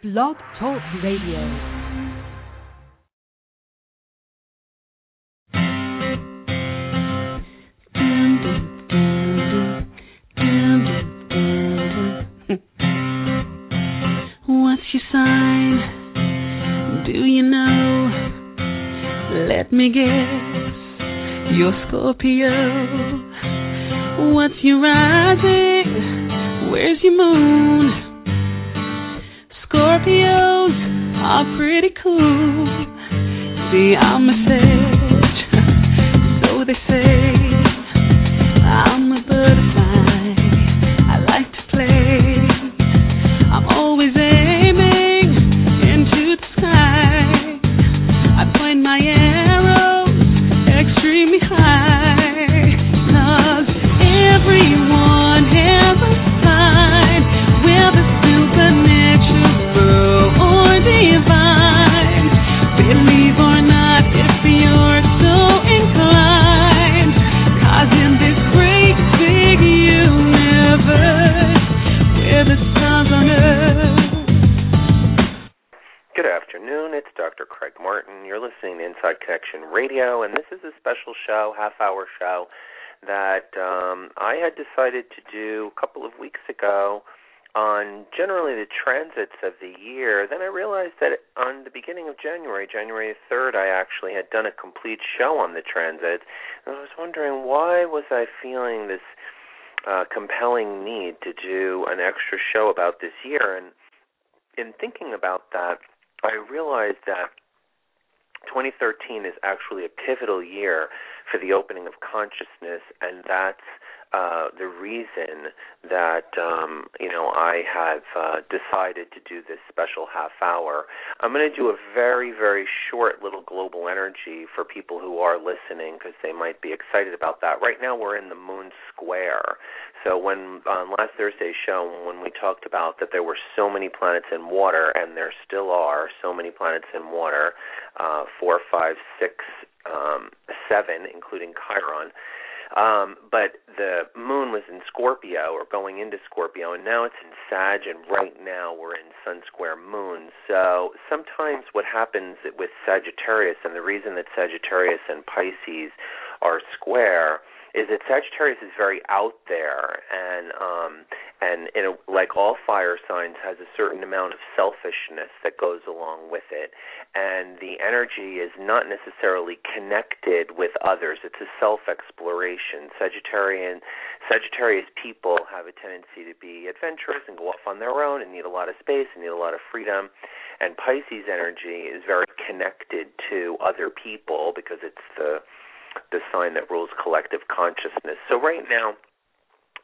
Blog Talk Radio. What's your sign? Do you know? Let me guess. You're Scorpio. What's your rising? Decided to do a couple of weeks ago on generally the transits of the year. Then I realized that on the beginning of January, January 3rd, I actually had done a complete show on the transits. And I was wondering why was I feeling this uh, compelling need to do an extra show about this year? And in thinking about that, I realized that 2013 is actually a pivotal year for the opening of consciousness, and that's uh, the reason that um, you know I have uh, decided to do this special half hour. I'm going to do a very very short little global energy for people who are listening because they might be excited about that. Right now we're in the moon square. So when on last Thursday's show when we talked about that there were so many planets in water and there still are so many planets in water, uh, four, five, six, um, seven, including Chiron. Um, but the moon was in Scorpio or going into Scorpio, and now it's in Sag, and right now we're in Sun Square Moon. So sometimes what happens with Sagittarius, and the reason that Sagittarius and Pisces are square is that Sagittarius is very out there, and um, and in a, like all fire signs, has a certain amount of selfishness that goes along with it, and the energy is not necessarily connected with others. It's a self-exploration. Sagittarian Sagittarius people have a tendency to be adventurous and go off on their own and need a lot of space and need a lot of freedom, and Pisces energy is very connected to other people because it's the the sign that rules collective consciousness. So right now,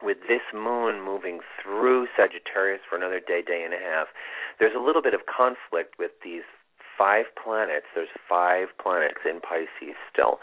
with this moon moving through Sagittarius for another day, day and a half, there's a little bit of conflict with these five planets. There's five planets in Pisces still.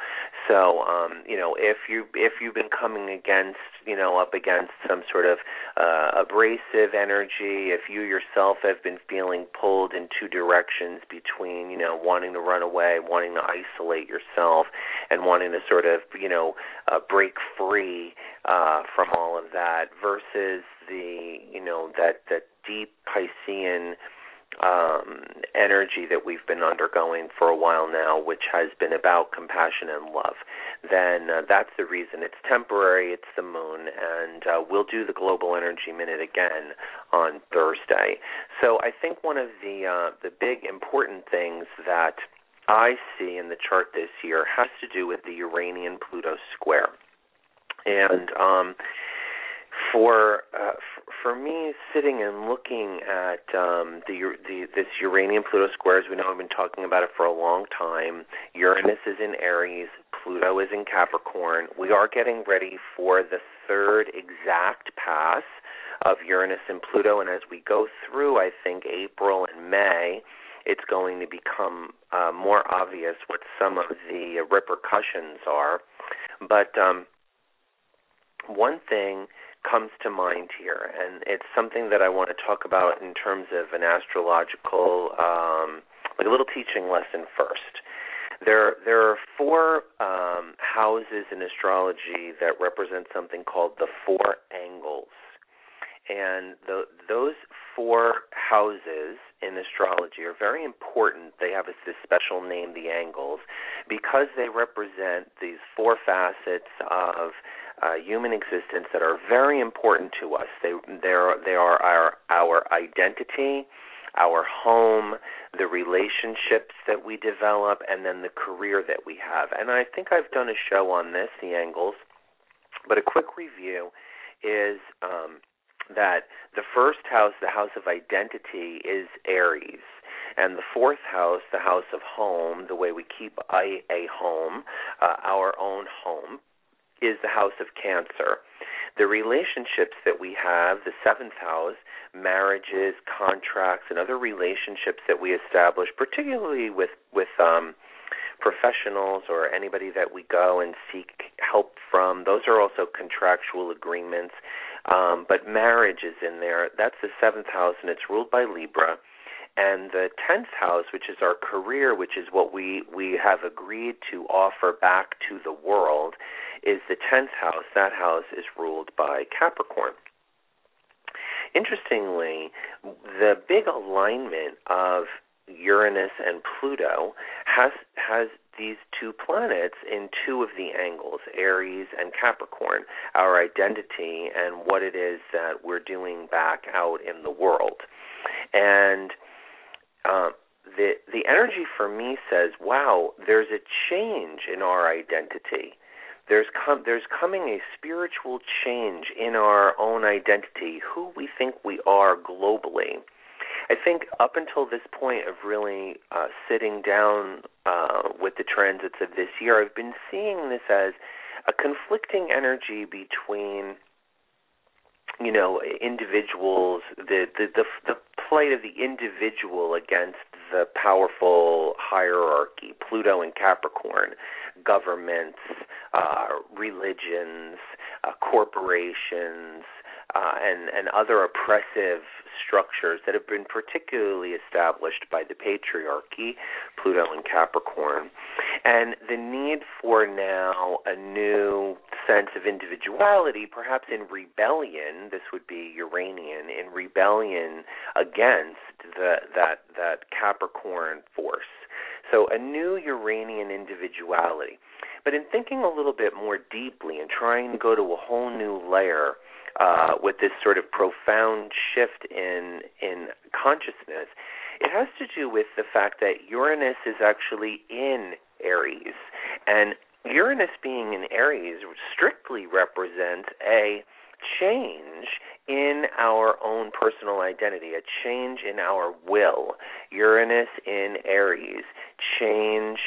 So, um, you know, if you if you've been coming against, you know, up against some sort of uh, abrasive energy, if you yourself have been feeling pulled in two directions between, you know, wanting to run away, wanting to isolate yourself, and wanting to sort of, you know, uh, break free uh, from all of that, versus the, you know, that that deep Piscean um, energy that we've been undergoing for a while now, which has been about compassion and love, then uh, that's the reason. It's temporary, it's the moon, and uh, we'll do the Global Energy Minute again on Thursday. So I think one of the uh, the big important things that I see in the chart this year has to do with the Uranian Pluto square. And um, for uh, for me, sitting and looking at um, the, the this Uranian Pluto square, as we know, I've been talking about it for a long time. Uranus is in Aries, Pluto is in Capricorn. We are getting ready for the third exact pass of Uranus and Pluto, and as we go through, I think April and May, it's going to become uh, more obvious what some of the repercussions are. But um, one thing comes to mind here, and it's something that I want to talk about in terms of an astrological, um, like a little teaching lesson first. There, there are four um, houses in astrology that represent something called the four angles, and the, those four houses in astrology are very important. They have this special name, the angles, because they represent these four facets of uh, human existence that are very important to us. They they are, they are our our identity, our home, the relationships that we develop, and then the career that we have. And I think I've done a show on this, the angles, but a quick review is um, that the first house, the house of identity, is Aries. And the fourth house, the house of home, the way we keep a, a home, uh, our own home, is the house of Cancer. The relationships that we have, the seventh house, marriages, contracts, and other relationships that we establish, particularly with with um, professionals or anybody that we go and seek help from, those are also contractual agreements. Um, but marriage is in there. That's the seventh house, and it's ruled by Libra. And the tenth house, which is our career, which is what we we have agreed to offer back to the world, is the tenth house. That house is ruled by Capricorn. Interestingly, the big alignment of Uranus and Pluto has has these two planets in two of the angles, Aries and Capricorn, our identity and what it is that we're doing back out in the world. And uh, the the energy for me says, wow, there's a change in our identity. There's com- there's coming a spiritual change in our own identity, who we think we are globally. I think up until this point of really uh, sitting down uh, with the transits of this year, I've been seeing this as a conflicting energy between you know individuals the the the, the plight of the individual against the powerful hierarchy pluto and capricorn governments uh religions uh, corporations uh, and and other oppressive structures that have been particularly established by the patriarchy, Pluto and Capricorn, and the need for now a new sense of individuality, perhaps in rebellion. This would be Uranian in rebellion against the, that that Capricorn force. So a new Uranian individuality. But in thinking a little bit more deeply and trying to go to a whole new layer uh, with this sort of profound shift in in consciousness, it has to do with the fact that Uranus is actually in Aries, and Uranus being in Aries strictly represents a change in our own personal identity, a change in our will. Uranus in Aries, change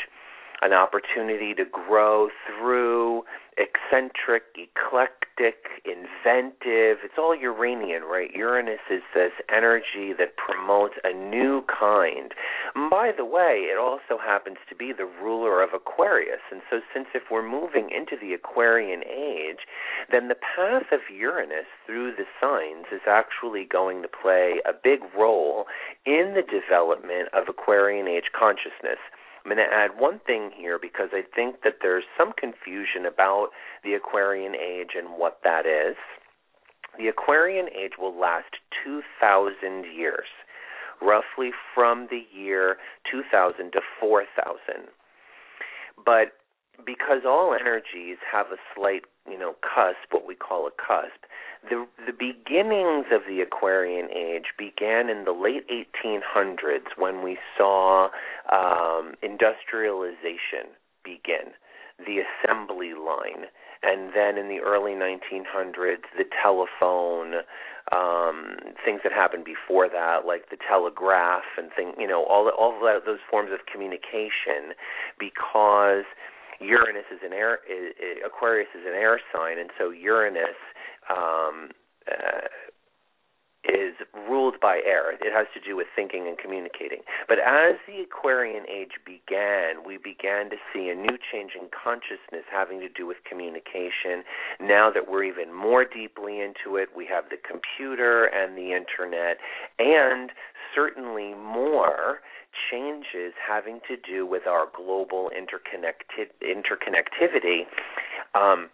an opportunity to grow through eccentric, eclectic, inventive. It's all Uranian, right? Uranus is this energy that promotes a new kind. And by the way, it also happens to be the ruler of Aquarius. And so, since if we're moving into the Aquarian age, then the path of Uranus through the signs is actually going to play a big role in the development of Aquarian age consciousness. I'm going to add one thing here because I think that there's some confusion about the Aquarian age and what that is. The Aquarian age will last 2,000 years, roughly from the year 2000 to 4000. But because all energies have a slight, you know, cusp, what we call a cusp, the the beginnings of the Aquarian age began in the late 1800s when we saw um, industrialization begin, the assembly line, and then in the early 1900s the telephone, um, things that happened before that like the telegraph and thing, you know, all all of those forms of communication, because Uranus is an air, Aquarius is an air sign, and so Uranus um, uh, is ruled by air. It has to do with thinking and communicating. But as the Aquarian age began, we began to see a new change in consciousness having to do with communication. Now that we're even more deeply into it, we have the computer and the internet, and certainly more changes having to do with our global interconnectivity. Um,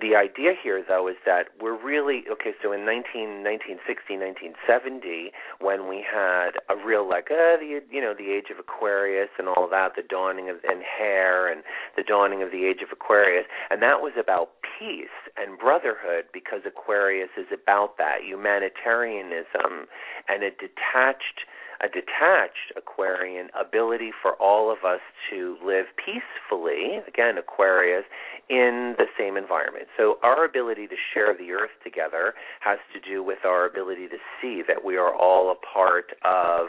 the idea here, though, is that we're really okay. So in 19, 1960, 1970, when we had a real like uh, the you know the age of Aquarius and all that, the dawning of and hair and the dawning of the age of Aquarius, and that was about peace and brotherhood because Aquarius is about that humanitarianism and a detached a detached Aquarian ability for all of us to live peacefully, again, Aquarius, in the same environment. So, our ability to share the earth together has to do with our ability to see that we are all a part of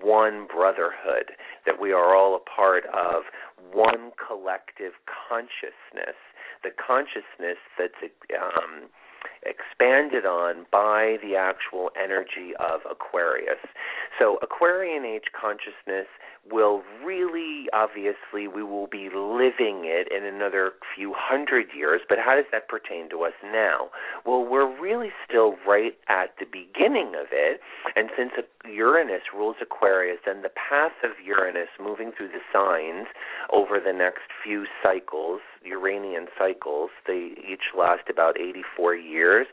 one brotherhood, that we are all a part of one collective consciousness, the consciousness that's. Um, expanded on by the actual energy of Aquarius. So, Aquarian age consciousness will really, obviously, we will be living it in another few hundred years, but how does that pertain to us now? Well, we're really still right at the beginning of it, and since Uranus rules Aquarius, then the path of Uranus moving through the signs over the next few cycles, Uranian cycles, they each last about 84 years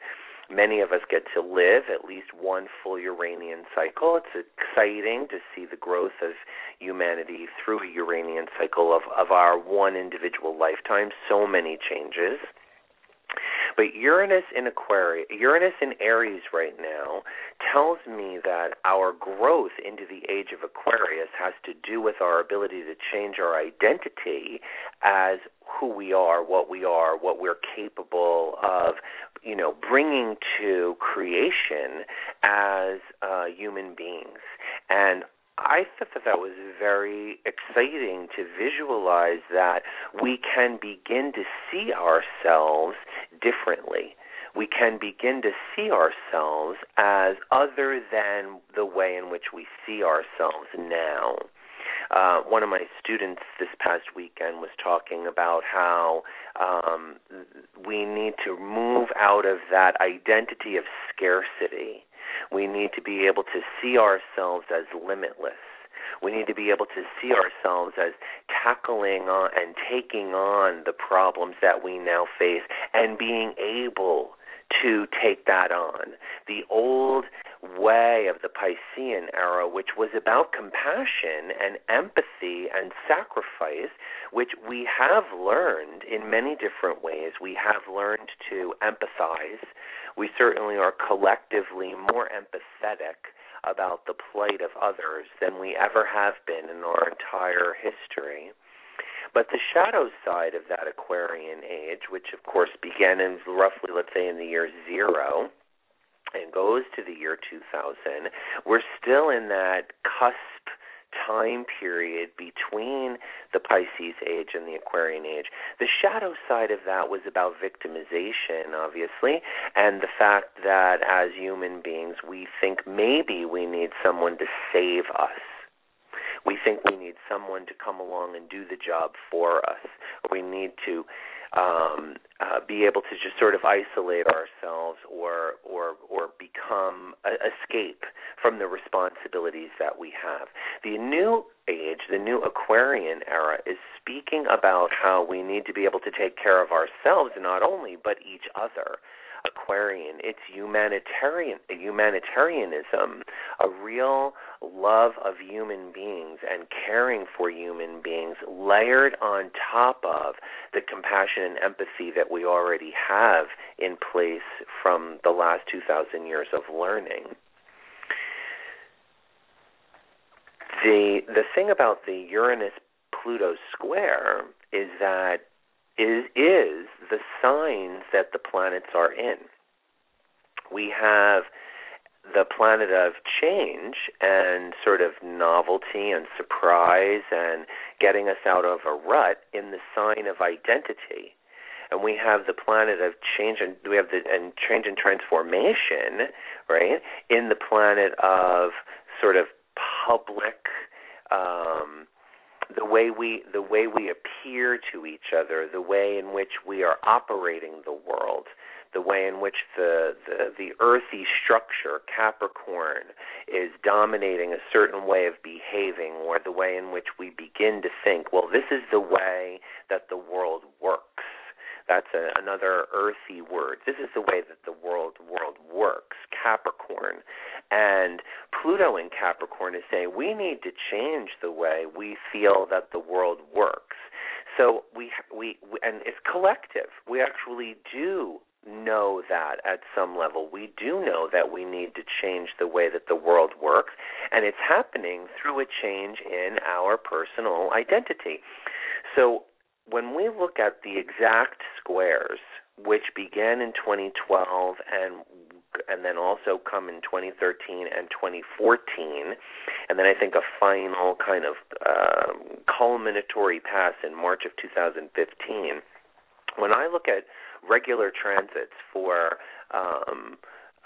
Many of us get to live at least one full Uranian cycle. It's exciting to see the growth of humanity through a Uranian cycle of, of our one individual lifetime. So many changes. But Uranus in Aquarius, Uranus in Aries right now tells me that our growth into the age of Aquarius has to do with our ability to change our identity as who we are, what we are, what we're capable of, you know, bringing to creation as uh, human beings. And I thought that that was very exciting to visualize that we can begin to see ourselves differently. We can begin to see ourselves as other than the way in which we see ourselves now. Uh, one of my students this past weekend was talking about how um, we need to move out of that identity of scarcity we need to be able to see ourselves as limitless. We need to be able to see ourselves as tackling on and taking on the problems that we now face and being able to take that on. The old way of the Piscean era, which was about compassion and empathy and sacrifice, which we have learned in many different ways. We have learned to empathize. We certainly are collectively more empathetic about the plight of others than we ever have been in our entire history. But the shadow side of that Aquarian age, which of course began in roughly, let's say, in the year zero, and goes to the year 2000, we're still in that cusp time period between the Pisces age and the Aquarian age. The shadow side of that was about victimization, obviously, and the fact that as human beings, we think maybe we need someone to save us. We think we need someone to come along and do the job for us. We need to um, uh, be able to just sort of isolate ourselves or uh, escape from the responsibilities that we have. The new age, the new Aquarian era, is speaking about how we need to be able to take care of ourselves not only but each other. Aquarian. It's humanitarian humanitarianism, a real love of human beings and caring for human beings layered on top of the compassion and empathy that we already have in place from the last 2000 years of learning. The the thing about the Uranus Pluto square is that is is the signs that the planets are in. We have the planet of change and sort of novelty and surprise and getting us out of a rut in the sign of identity. And we have the planet of change and we have the and change and transformation, right? In the planet of sort of public um the way we the way we appear to each other, the way in which we are operating the world, the way in which the the, the earthy structure Capricorn is dominating a certain way of behaving, or the way in which we begin to think, well, this is the way that the world works That's a, another earthy word. This is the way that the world world works. Capricorn, and Pluto in Capricorn is saying we need to change the way we feel that the world works. So we we and it's collective. We actually do know that at some level. We do know that we need to change the way that the world works, and it's happening through a change in our personal identity. So when we look at the exact squares, which began in 2012 and and then also come in 2013 and 2014, and then I think a final kind of uh, culminatory pass in March of 2015. When I look at regular transits for um,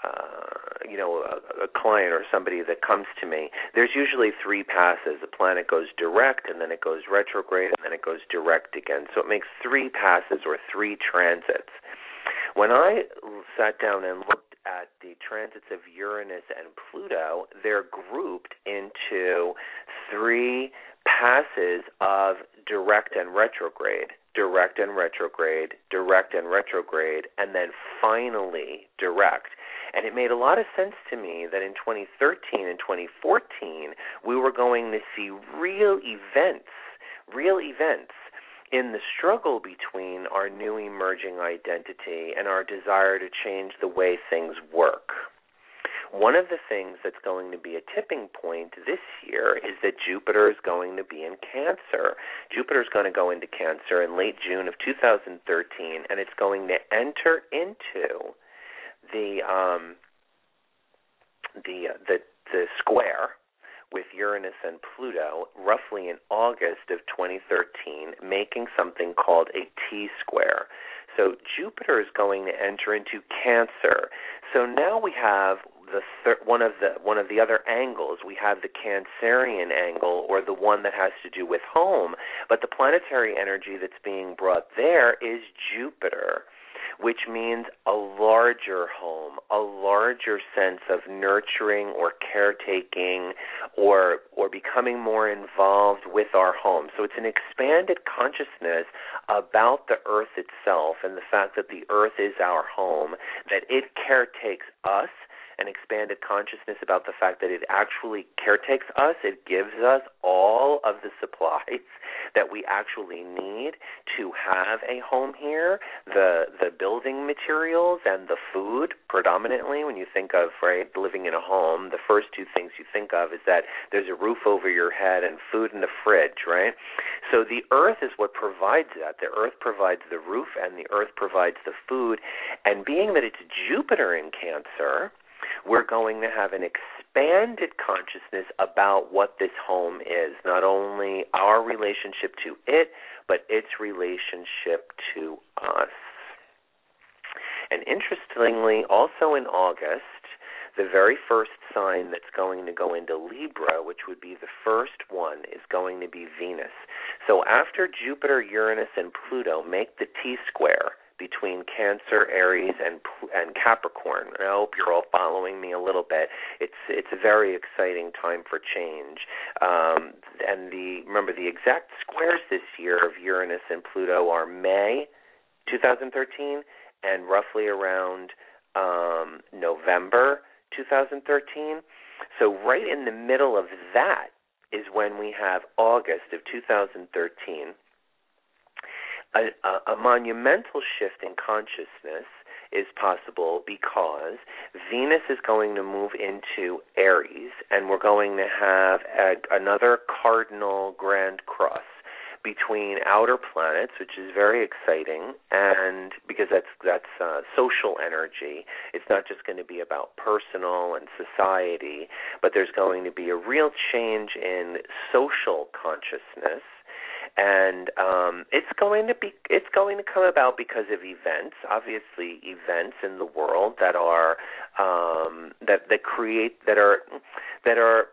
uh, you know a, a client or somebody that comes to me, there's usually three passes. The planet goes direct, and then it goes retrograde, and then it goes direct again. So it makes three passes or three transits. When I sat down and looked at the transits of Uranus and Pluto, they're grouped into three passes of direct and retrograde direct and retrograde, direct and retrograde, and then finally direct. And it made a lot of sense to me that in 2013 and 2014, we were going to see real events, real events in the struggle between our new emerging identity and our desire to change the way things work. One of the things that's going to be a tipping point this year is that Jupiter is going to be in Cancer. Jupiter is going to go into Cancer in late June of 2013, and it's going to enter into the um, the uh, the the square with Uranus and Pluto roughly in August of 2013, making something called a T square. So Jupiter is going to enter into Cancer. So now we have the thir- one of the one of the other angles. We have the Cancerian angle, or the one that has to do with home. But the planetary energy that's being brought there is Jupiter which means a larger home, a larger sense of nurturing or caretaking or or becoming more involved with our home. So it's an expanded consciousness about the earth itself and the fact that the earth is our home, that it caretakes us an expanded consciousness about the fact that it actually caretakes us. It gives us all of the supplies that we actually need to have a home here. The the building materials and the food, predominantly, when you think of right living in a home, the first two things you think of is that there's a roof over your head and food in the fridge, right? So the earth is what provides that. The earth provides the roof and the earth provides the food. And being that it's Jupiter in Cancer, we're going to have an expanded consciousness about what this home is, not only our relationship to it, but its relationship to us. And interestingly, also in August, the very first sign that's going to go into Libra, which would be the first one, is going to be Venus. So after Jupiter, Uranus, and Pluto make the T square, between Cancer, Aries, and and Capricorn. I hope you're all following me a little bit. It's it's a very exciting time for change. Um, and the remember the exact squares this year of Uranus and Pluto are May 2013 and roughly around um, November 2013. So right in the middle of that is when we have August of 2013 a, a, monumental shift in consciousness is possible because Venus is going to move into Aries, and we're going to have a, another cardinal grand cross between outer planets, which is very exciting, and because that's that's uh, social energy. It's not just going to be about personal and society, but there's going to be a real change in social consciousness and um, it's going to be it's going to come about because of events, obviously events in the world that are um, that that create that are that are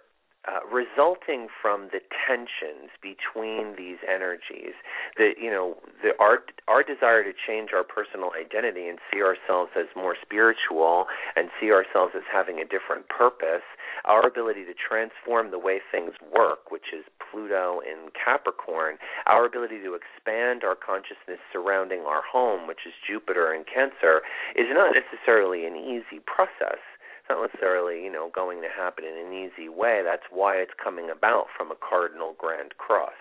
uh, resulting from the tensions between these energies, the you know the our our desire to change our personal identity and see ourselves as more spiritual and see ourselves as having a different purpose, our ability to transform the way things work, which is Pluto in Capricorn, our ability to expand our consciousness surrounding our home, which is Jupiter in Cancer, is not necessarily an easy process not necessarily, you know, going to happen in an easy way. That's why it's coming about from a cardinal grand cross.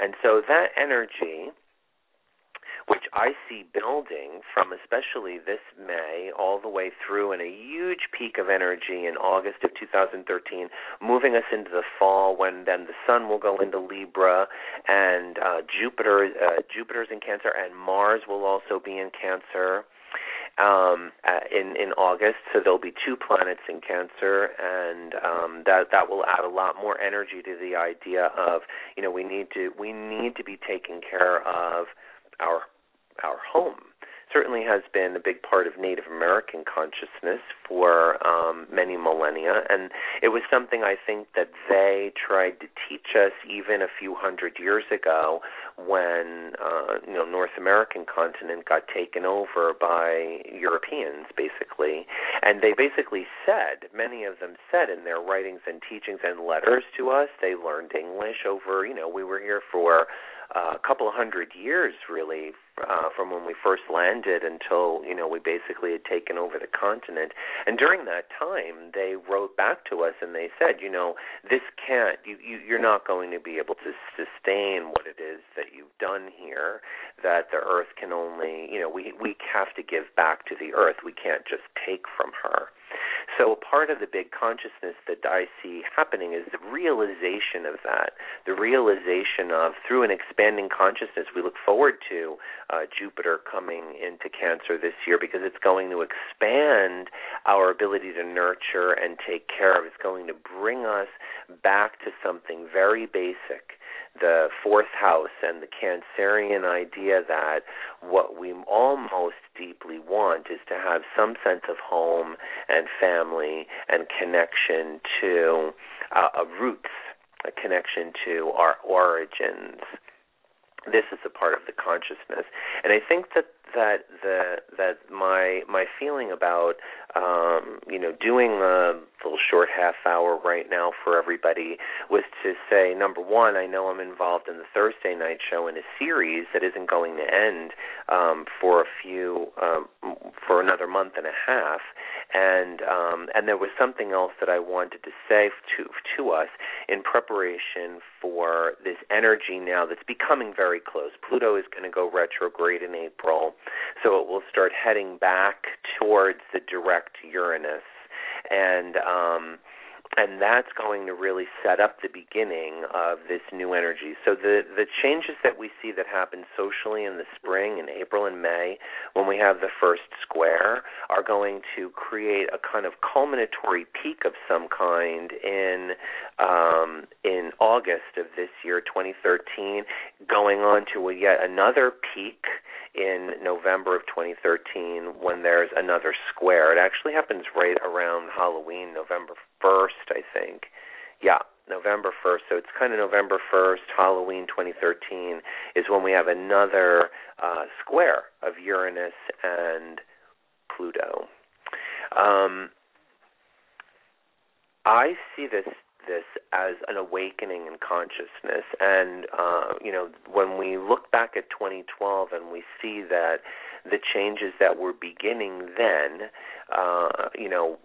And so that energy which I see building from especially this May all the way through in a huge peak of energy in August of 2013, moving us into the fall when then the sun will go into Libra and uh, Jupiter uh, Jupiter's in Cancer and Mars will also be in Cancer um, uh, in in August. So there'll be two planets in Cancer, and um, that that will add a lot more energy to the idea of you know we need to we need to be taking care of our our home certainly has been a big part of Native American consciousness for um, many millennia, and it was something I think that they tried to teach us even a few hundred years ago when uh, you know North American continent got taken over by Europeans, basically, and they basically said many of them said in their writings and teachings and letters to us they learned English over you know we were here for a couple of hundred years really uh, from when we first landed until you know we basically had taken over the continent. And during that time, they wrote back to us and they said, you know, this can't you, you you're not going to be able to sustain what it is that you've done here. That the Earth can only you know we we have to give back to the Earth. We can't just take from her. So a part of the big consciousness that I see happening is the realization of that, the realization of through an expanding consciousness. We look forward to uh, Jupiter coming into Cancer this year because it's going to expand our ability to nurture and take care of. It's going to bring us back to something very basic the fourth house and the Cancerian idea that what we almost deeply want is to have some sense of home and family and connection to uh, roots, a connection to our origins. This is a part of the consciousness, and I think that that the that my my feeling about um, you know doing a little short half hour right now for everybody was to say number one I know I'm involved in the Thursday night show in a series that isn't going to end um, for a few um, for another month and a half. And um, and there was something else that I wanted to say to to us in preparation for this energy now that's becoming very close. Pluto is going to go retrograde in April so it will start heading back towards the direct Uranus, and um, and that's going to really set up the beginning of this new energy. So the the changes that we see that happen socially in the spring, in April and May, when we have the first square, are going to create a kind of culminatory peak of some kind in um, in August of this year, 2013, going on to a yet another peak in November of 2013 when there's another square. It actually happens right around Halloween, November 1st, I think. Yeah, November 1st. So it's kind of November 1st, Halloween 2013 is when we have another uh, square of Uranus and Pluto. Um, I see this this as an awakening in consciousness. And, uh, you know, when we look back at 2012 and we see that the changes that were beginning then, uh, you know,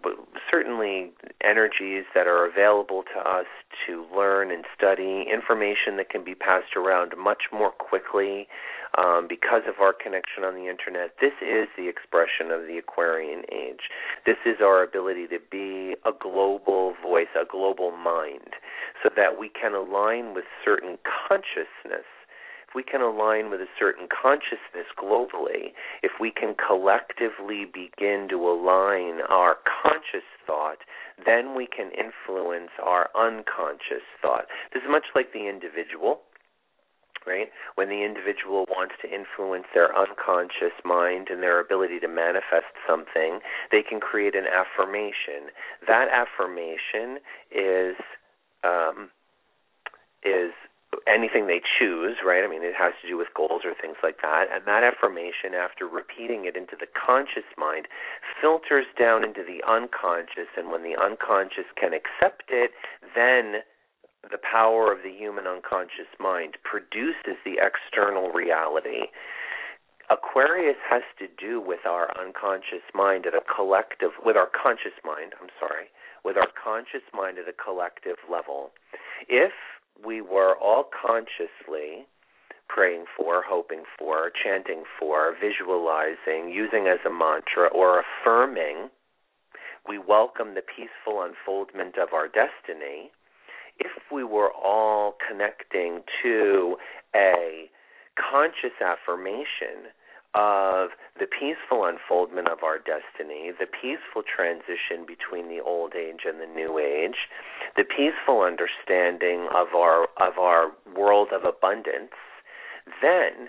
certainly energies that are available to us to learn and study, information that can be passed around much more quickly um, because of our connection on the internet. This is the expression of the Aquarian age. This is our ability to be a global voice, a global mind, so that we can align with certain consciousness we can align with a certain consciousness globally, if we can collectively begin to align our conscious thought, then we can influence our unconscious thought. This is much like the individual right? When the individual wants to influence their unconscious mind and their ability to manifest something, they can create an affirmation. That affirmation is um, is anything they choose, right? I mean, it has to do with goals or things like that. And that affirmation, after repeating it into the conscious mind, filters down into the unconscious. And when the unconscious can accept it, then the power of the human unconscious mind produces the external reality. Aquarius has to do with our unconscious mind at a collective, with our conscious mind, I'm sorry, with our conscious mind at a collective level. If we were all consciously praying for, hoping for, chanting for, visualizing, using as a mantra, or affirming, we welcome the peaceful unfoldment of our destiny. If we were all connecting to a conscious affirmation of the peaceful unfoldment of our destiny, the peaceful transition between the old age and the new age, the peaceful understanding of our of our world of abundance, then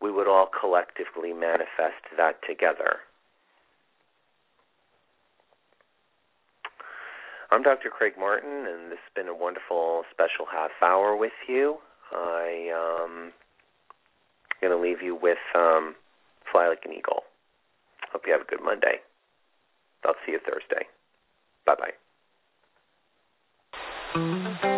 we would all collectively manifest that together. I'm Dr. Craig Martin, and this has been a wonderful special half hour with you. I um, going to leave you with um, fly like an eagle. Hope you have a good Monday. I'll see you Thursday. Bye bye.